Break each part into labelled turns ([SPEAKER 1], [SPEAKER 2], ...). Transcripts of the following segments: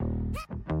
[SPEAKER 1] っ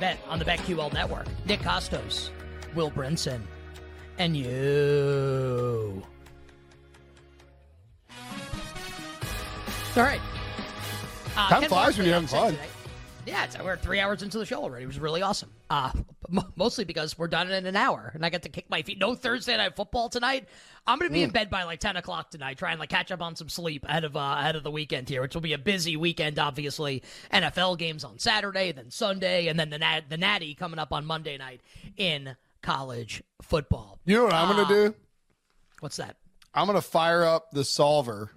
[SPEAKER 2] You better, you bet, on the BetQL network. Nick Kostos, Will Brinson, and you. All right. Uh,
[SPEAKER 3] Time
[SPEAKER 2] Ken
[SPEAKER 3] flies when you're having fun.
[SPEAKER 2] today. Yeah, it's, we're three hours into the show already. It was really awesome. Uh, mostly because we're done in an hour, and I get to kick my feet. No Thursday night football tonight. I'm gonna be in bed by like ten o'clock tonight, trying to like catch up on some sleep ahead of uh, ahead of the weekend here, which will be a busy weekend. Obviously, NFL games on Saturday, then Sunday, and then the nat- the Natty coming up on Monday night in college football.
[SPEAKER 3] You know what I'm going to do?
[SPEAKER 2] What's that?
[SPEAKER 3] I'm going to fire up the solver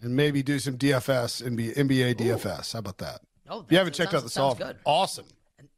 [SPEAKER 3] and maybe do some DFS, and be NBA, NBA DFS. How about that?
[SPEAKER 2] Oh,
[SPEAKER 3] you haven't checked
[SPEAKER 2] sounds-
[SPEAKER 3] out the solver,
[SPEAKER 2] good.
[SPEAKER 3] awesome.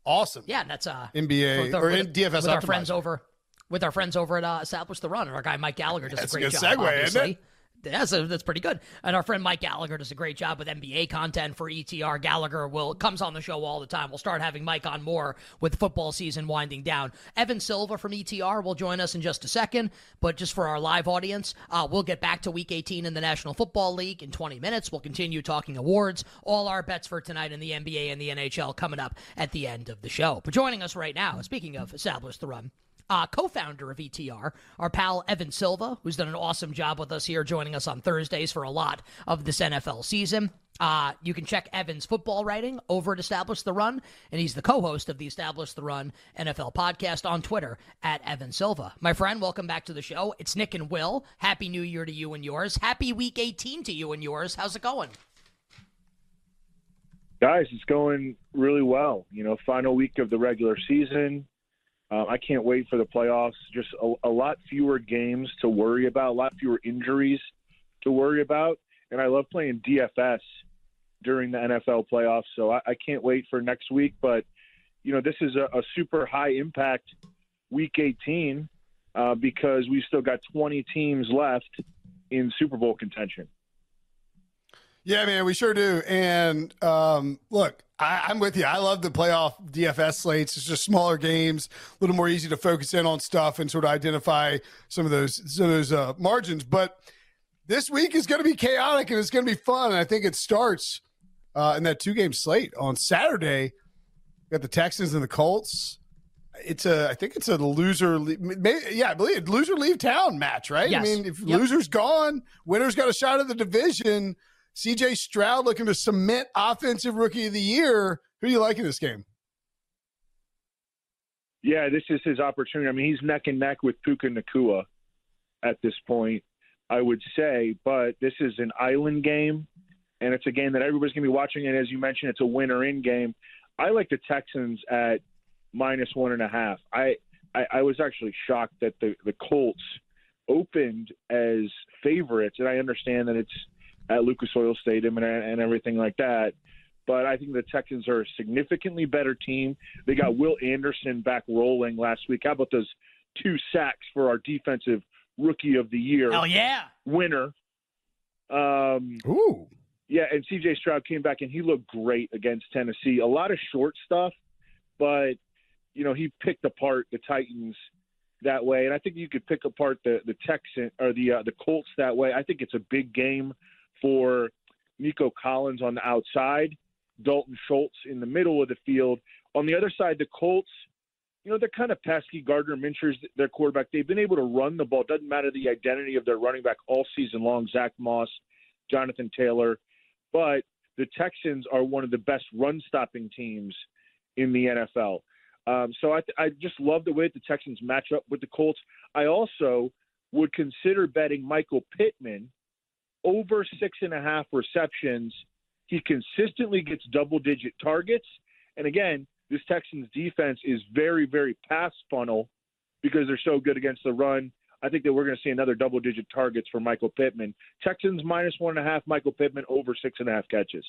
[SPEAKER 3] Awesome.
[SPEAKER 2] Yeah, that's uh
[SPEAKER 3] NBA
[SPEAKER 2] with our-
[SPEAKER 3] or
[SPEAKER 2] with-
[SPEAKER 3] in DFS
[SPEAKER 2] with our friends over with our friends over at uh, Establish the Run, and our guy Mike Gallagher does
[SPEAKER 3] That's
[SPEAKER 2] a
[SPEAKER 3] a
[SPEAKER 2] great
[SPEAKER 3] good
[SPEAKER 2] job.
[SPEAKER 3] segue, isn't it?
[SPEAKER 2] Yeah, so that's pretty good. And our friend Mike Gallagher does a great job with NBA content for ETR. Gallagher will comes on the show all the time. We'll start having Mike on more with football season winding down. Evan Silva from ETR will join us in just a second, but just for our live audience, uh, we'll get back to Week 18 in the National Football League in 20 minutes. We'll continue talking awards, all our bets for tonight in the NBA and the NHL coming up at the end of the show. But joining us right now, speaking of establish the run uh, co-founder of ETR, our pal Evan Silva, who's done an awesome job with us here, joining us on Thursdays for a lot of this NFL season. Uh, you can check Evan's football writing over at Establish the Run, and he's the co-host of the Establish the Run NFL podcast on Twitter at Evan Silva. My friend, welcome back to the show. It's Nick and Will. Happy New Year to you and yours. Happy Week 18 to you and yours. How's it going?
[SPEAKER 4] guys, it's going really well. You know, final week of the regular season. Uh, I can't wait for the playoffs. Just a, a lot fewer games to worry about, a lot fewer injuries to worry about, and I love playing DFS during the NFL playoffs. So I, I can't wait for next week. But you know, this is a, a super high impact week 18 uh, because we've still got 20 teams left in Super Bowl contention.
[SPEAKER 3] Yeah, man, we sure do. And um, look, I, I'm with you. I love the playoff DFS slates. It's just smaller games, a little more easy to focus in on stuff and sort of identify some of those some of those uh, margins. But this week is going to be chaotic and it's going to be fun. And I think it starts uh, in that two game slate on Saturday. Got the Texans and the Colts. It's a, I think it's a loser. Maybe, yeah, I believe loser leave town match, right?
[SPEAKER 2] Yes.
[SPEAKER 3] I mean, if
[SPEAKER 2] Yep.
[SPEAKER 3] loser's gone, winner's got a shot at the division. CJ Stroud looking to cement offensive rookie of the year. Who do you like in this game?
[SPEAKER 4] Yeah, this is his opportunity. I mean, he's neck and neck with Puka Nacua at this point, I would say. But this is an island game, and it's a game that everybody's going to be watching. And as you mentioned, it's a winner in game. I like the Texans at minus one and a half. I, I, I was actually shocked that the, the Colts opened as favorites, and I understand that it's at Lucas Oil Stadium and, and everything like that. But I think the Texans are a significantly better team. They got Will Anderson back rolling last week. How about those two sacks for our defensive rookie of the year
[SPEAKER 2] Oh yeah.
[SPEAKER 4] winner? Um,
[SPEAKER 3] Ooh.
[SPEAKER 4] yeah, and CJ Stroud came back and he looked great against Tennessee. A lot of short stuff, but you know he picked apart the Titans that way, and I think you could pick apart the the Texan or the uh, the Colts that way. I think it's a big game for Nico Collins on the outside, Dalton Schultz in the middle of the field. On the other side, the Colts. You know, they're kind of pesky. Gardner Minshew's their quarterback. They've been able to run the ball. Doesn't matter the identity of their running back all season long. Zach Moss, Jonathan Taylor, but the Texans are one of the best run stopping teams in the NFL. Um, so I, I just love the way the Texans match up with the Colts. I also would consider betting Michael Pittman over six and a half receptions. He consistently gets double digit targets. And again, this Texans defense is very, very pass funnel because they're so good against the run. I think that we're going to see another double digit targets for Michael Pittman. Texans minus one and a half, Michael Pittman over six and a half catches.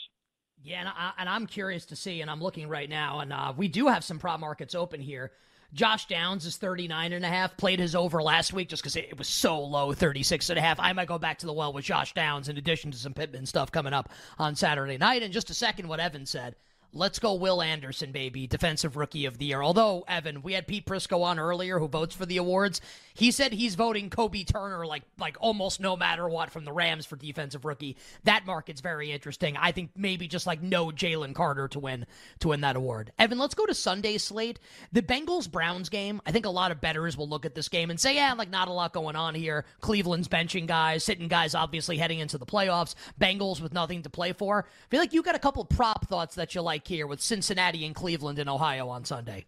[SPEAKER 2] Yeah, and, I, I'm curious to see, and I'm looking right now, and uh, we do have some prop markets open here. Josh Downs is 39 and a half. Played his over last week just because it, it was so low, 36 and a half. I might go back to the well with Josh Downs in addition to some Pittman stuff coming up on Saturday night. And just a second, what Evan said. Let's go, Will Anderson, baby, defensive rookie of the year. Although Evan, we had Pete Prisco on earlier, who votes for the awards. He said he's voting Kobie Turner like like almost no matter what from the Rams for defensive rookie. That market's very interesting. I think maybe just like no Jalen Carter to win to win that award. Evan, let's go to Sunday's slate. The Bengals Browns game. I think a lot of bettors will look at this game and say, yeah, like not a lot going on here. Cleveland's benching guys, sitting guys obviously heading into the playoffs. Bengals with nothing to play for. I feel like you got a couple prop thoughts that you like here with Cincinnati and Cleveland in Ohio on Sunday.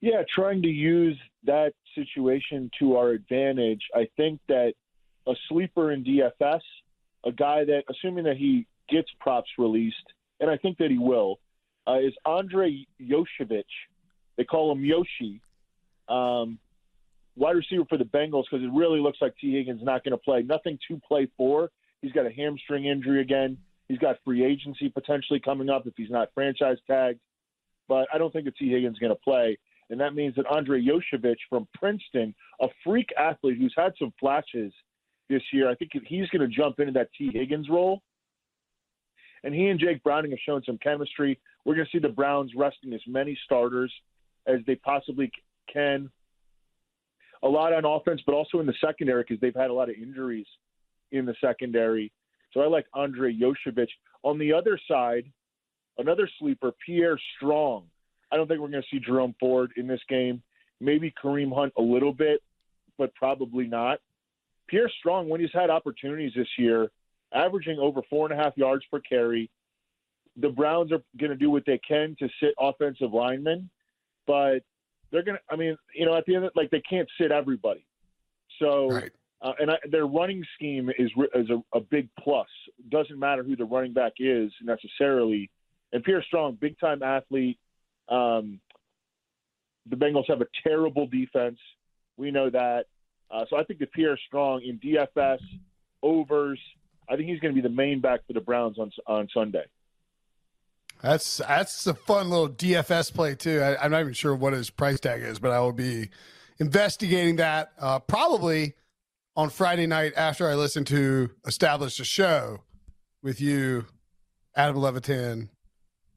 [SPEAKER 4] Yeah, trying to use that situation to our advantage. I think that a sleeper in DFS, a guy that, assuming that he gets props released, and I think that he will, uh, is Andrei Iosivas. They call him Yoshi, um, wide receiver for the Bengals, because it really looks like Tee Higgins not going to play. Nothing to play for. He's got a hamstring injury again. He's got free agency potentially coming up if he's not franchise tagged. But I don't think that Tee Higgins is going to play and that means that Andrei Iosivas from Princeton, a freak athlete who's had some flashes this year, I think he's going to jump into that Tee Higgins role. And he and Jake Browning have shown some chemistry. We're going to see the Browns resting as many starters as they possibly can. A lot on offense, but also in the secondary because they've had a lot of injuries in the secondary. So I like Andrei Iosivas. On the other side, another sleeper, Pierre Strong. I don't think we're going to see Jerome Ford in this game. Maybe Kareem Hunt a little bit, but probably not. Pierre Strong, when he's had opportunities this year, averaging over four and a half yards per carry. The Browns are going to do what they can to sit offensive linemen, but they're going to. I mean, you know, at the end, of, like they can't sit everybody. So,
[SPEAKER 3] Right.
[SPEAKER 4] Uh, and I, their running scheme is is a, a big plus. Doesn't matter who the running back is necessarily. And Pierre Strong, big time athlete. Um, the Bengals have a terrible defense. We know that. Uh, so I think that Pierre Strong in DFS overs. I think he's going to be the main back for the Browns on on Sunday.
[SPEAKER 3] That's that's a fun little DFS play too. I, I'm not even sure what his price tag is, but I will be investigating that uh, probably on Friday night after I listened to Establish a Show with you, Adam Levitan,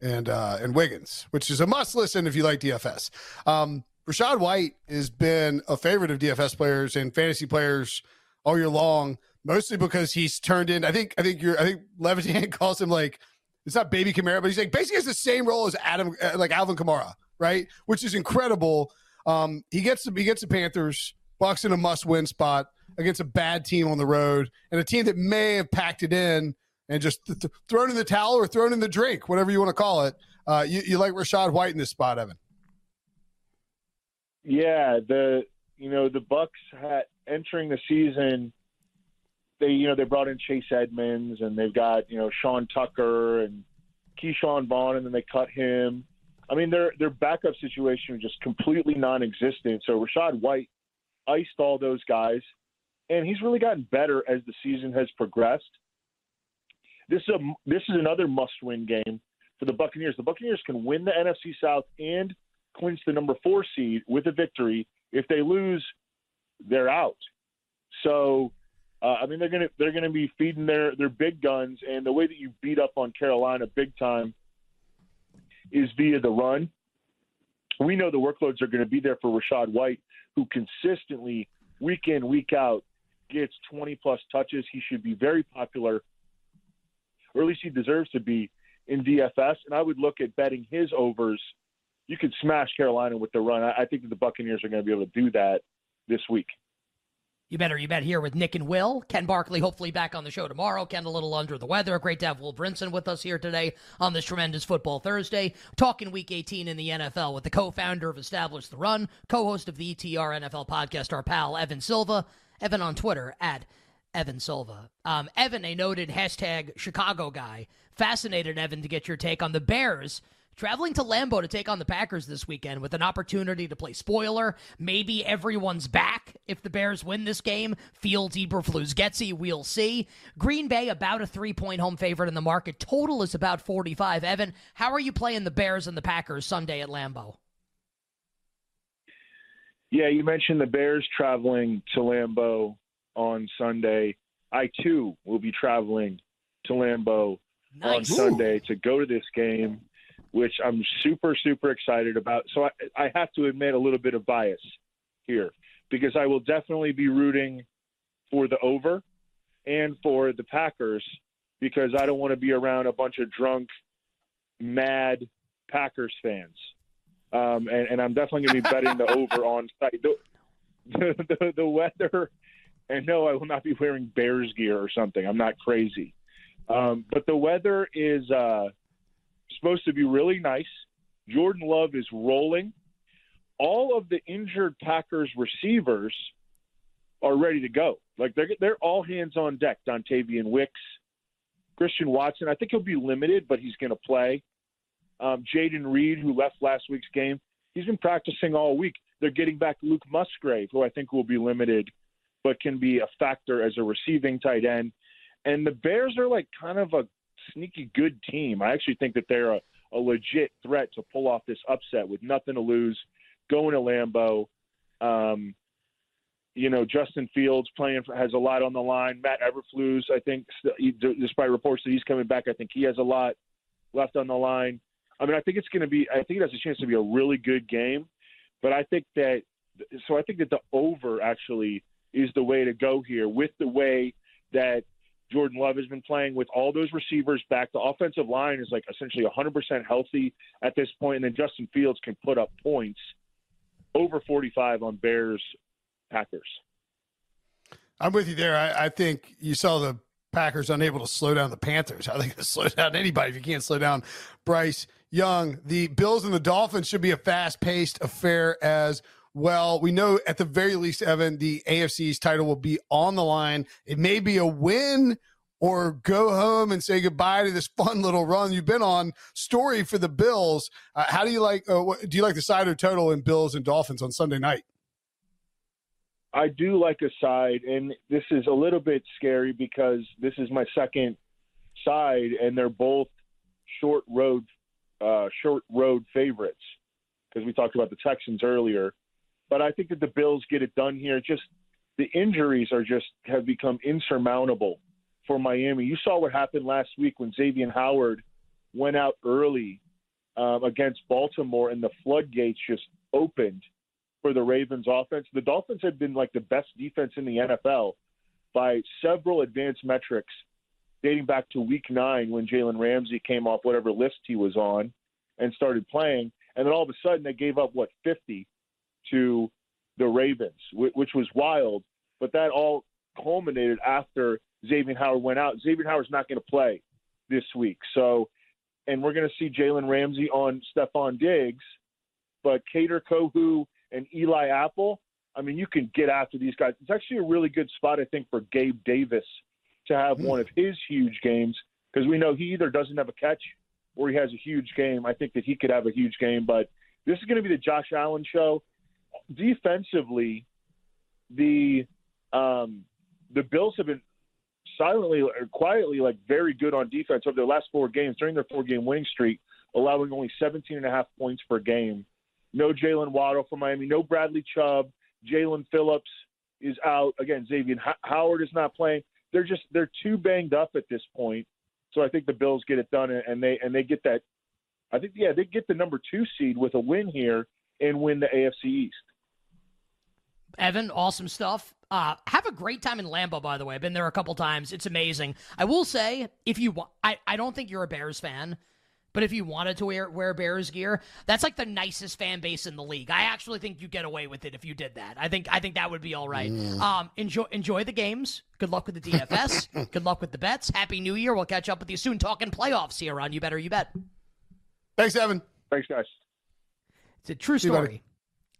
[SPEAKER 3] and uh, and Wiggins, which is a must listen if you like DFS. Um, Rachaad White has been a favorite of DFS players and fantasy players all year long, mostly because he's turned in. I think I think you're I think Levitan calls him like it's not baby Kamara, but he's like basically has the same role as Adam uh, like Alvin Kamara, right? Which is incredible. Um, he gets the he gets the Panthers, Bucks in a must win spot against a bad team on the road and a team that may have packed it in and just th- th- thrown in the towel or thrown in the drink, whatever you want to call it. Uh, you, you like Rachaad White in this spot, Evan?
[SPEAKER 4] Yeah, the you know the Bucks had entering the season. They you know they brought in Chase Edmonds and they've got you know Sean Tucker and Ke'Shawn Vaughn and then they cut him. I mean their their backup situation was just completely non-existent. So Rachaad White iced all those guys, and he's really gotten better as the season has progressed. This is a this is another must-win game for the Buccaneers. The Buccaneers can win the NFC South and clinch the number four seed with a victory. If they lose, they're out. So, uh, I mean, they're gonna they're gonna be feeding their their big guns, and the way that you beat up on Carolina big time is via the run. We know the workloads are going to be there for Rachaad White, who consistently, week in week out, gets 20 plus touches. He should be very popular, or at least he deserves to be in DFS. And I would look at betting his overs you could smash Carolina with the run. I, think that the Buccaneers are going to be able to do that this week.
[SPEAKER 2] You better you bet here with Nick and Will. Ken Barkley hopefully back on the show tomorrow. Ken a little under the weather. Great to have Will Brinson with us here today on this tremendous football Thursday. Talking week 18 in the NFL with the co-founder of Establish the Run, co-host of the ETR NFL podcast, our pal Evan Silva. Evan on Twitter at Evan Silva. Um, Evan, a noted hashtag Chicago guy. Fascinated, Evan, to get your take on the Bears traveling to Lambeau to take on the Packers this weekend with an opportunity to play spoiler. Maybe everyone's back if the Bears win this game. Fields, Eberflus, Getsy, we'll see. Green Bay about a three point home favorite in the market. Total is about 45. Evan, how are you playing the Bears and the Packers Sunday at Lambeau?
[SPEAKER 4] Yeah, you mentioned the Bears traveling to Lambeau on Sunday. I too will be traveling to Lambeau nice. on Sunday to go to this game which I'm super, super excited about. So I, I have to admit a little bit of bias here because I will definitely be rooting for the over and for the Packers because I don't want to be around a bunch of drunk, mad Packers fans. Um, and, and, I'm definitely going to be betting the over on site. The, the, the, weather, and no, I will not be wearing Bears gear or something. I'm not crazy. Um, but the weather is uh, supposed to be really nice. Jordan Love is rolling. All of the injured Packers receivers are ready to go. Like they're they're all hands on deck. Dontayvion Wicks, Christian Watson. I think he'll be limited, but he's going to play. Um, Jayden Reed, who left last week's game, he's been practicing all week. They're getting back Luke Musgrave, who I think will be limited, but can be a factor as a receiving tight end. And the Bears are like kind of a sneaky good team. I actually think that they're a, a legit threat to pull off this upset with nothing to lose, going to Lambeau. Um, you know, Justin Fields playing for, has a lot on the line. Matt Eberflus, I think, despite reports that he's coming back, I think he has a lot left on the line. I mean, I think it's going to be. I think it has a chance to be a really good game, but I think that. So I think that the over actually is the way to go here with the way that Jordan Love has been playing with all those receivers back. The offensive line is like essentially 100% healthy at this point, and then Justin Fields can put up points over 45 on Bears Packers.
[SPEAKER 3] I'm with you there. I, I, think you saw the Packers unable to slow down the Panthers. How are they going to slow down anybody if you can't slow down Bryce Young. The Bills and the Dolphins should be a fast paced affair as well, we know at the very least, Evan, the AFC's title will be on the line. It may be a win or go home and say goodbye to this fun little run you've been on. Story for the Bills. Uh, how do you like? Uh, what, do you like the side or total in Bills and Dolphins on Sunday night?
[SPEAKER 4] I do like a side, and this is a little bit scary because this is my second side, and they're both short road, uh, short road favorites because we talked about the Texans earlier. But I think that the Bills get it done here. Just the injuries are just have become insurmountable for Miami. You saw what happened last week when Xavien Howard went out early um, against Baltimore, and the floodgates just opened for the Ravens offense. The Dolphins had been like the best defense in the NFL by several advanced metrics dating back to week nine when Jalen Ramsey came off whatever list he was on and started playing. And then all of a sudden they gave up, what, 50 to the Ravens, which was wild. But that all culminated after Xavien Howard went out. Xavien Howard's not going to play this week. So, and we're going to see Jalen Ramsey on Stefon Diggs, but Kader Kohou and Eli Apple. I mean, you can get after these guys. It's actually a really good spot, I think, for Gabe Davis to have mm. one of his huge games because we know he either doesn't have a catch or he has a huge game. I think that he could have a huge game, but this is going to be the Josh Allen show. Defensively, the um, the Bills have been silently or quietly like very good on defense over their last four games during their four game winning streak, allowing only 17 and a half points per game. No Jaylen Waddle for Miami, no Bradley Chubb, Jaelan Phillips is out. Again, Xavien Howard is not playing. They're just they're too banged up at this point. So I think the Bills get it done and they and they get that I think yeah, they get the number 2 seed with a win here and win the AFC East.
[SPEAKER 2] Evan, awesome stuff. Uh, have a great time in Lambeau, by the way. I've been there a couple times. It's amazing. I will say, if you want, I, I don't think you're a Bears fan, but if you wanted to wear, wear Bears gear, that's like the nicest fan base in the league. I actually think you get away with it if you did that. I think I think that would be all right. Mm. Um, enjoy enjoy the games. Good luck with the DFS. Good luck with the bets. Happy New Year. We'll catch up with you soon. Talking playoffs here on You Better You Bet.
[SPEAKER 3] Thanks, Evan.
[SPEAKER 4] Thanks, guys.
[SPEAKER 2] It's a true story.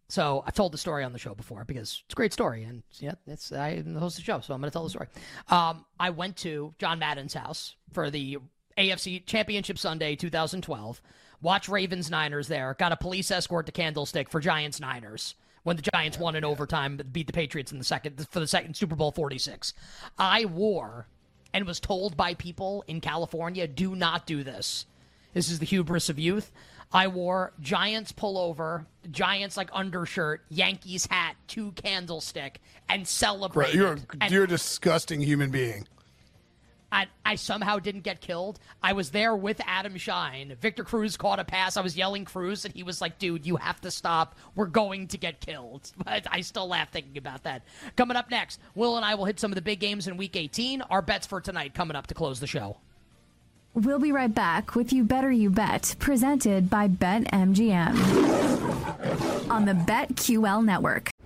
[SPEAKER 2] So I've told the story on the show before because it's a great story, and yeah, it's I host the show, so I'm going to tell the story. Um, I went to John Madden's house for the AFC Championship Sunday 2012. Watch Ravens Niners there. Got a police escort to Candlestick for Giants Niners when the Giants won in overtime, beat the Patriots in the second for the second Super Bowl 46. I wore and was told by people in California, do not do this. This is the hubris of youth. I wore Giants pullover, Giants like undershirt, Yankees hat, two candlestick, and celebrated.
[SPEAKER 3] You're
[SPEAKER 2] and
[SPEAKER 3] you're a disgusting human being.
[SPEAKER 2] I, I somehow didn't get killed. I was there with Adam Schein. Victor Cruz caught a pass. I was yelling Cruz, and he was like, dude, you have to stop. We're going to get killed. But I still laugh thinking about that. Coming up next, Will and I will hit some of the big games in week 18. Our bets for tonight coming up to close the show.
[SPEAKER 5] We'll be right back with You Better You Bet, presented by BetMGM on the BetQL network.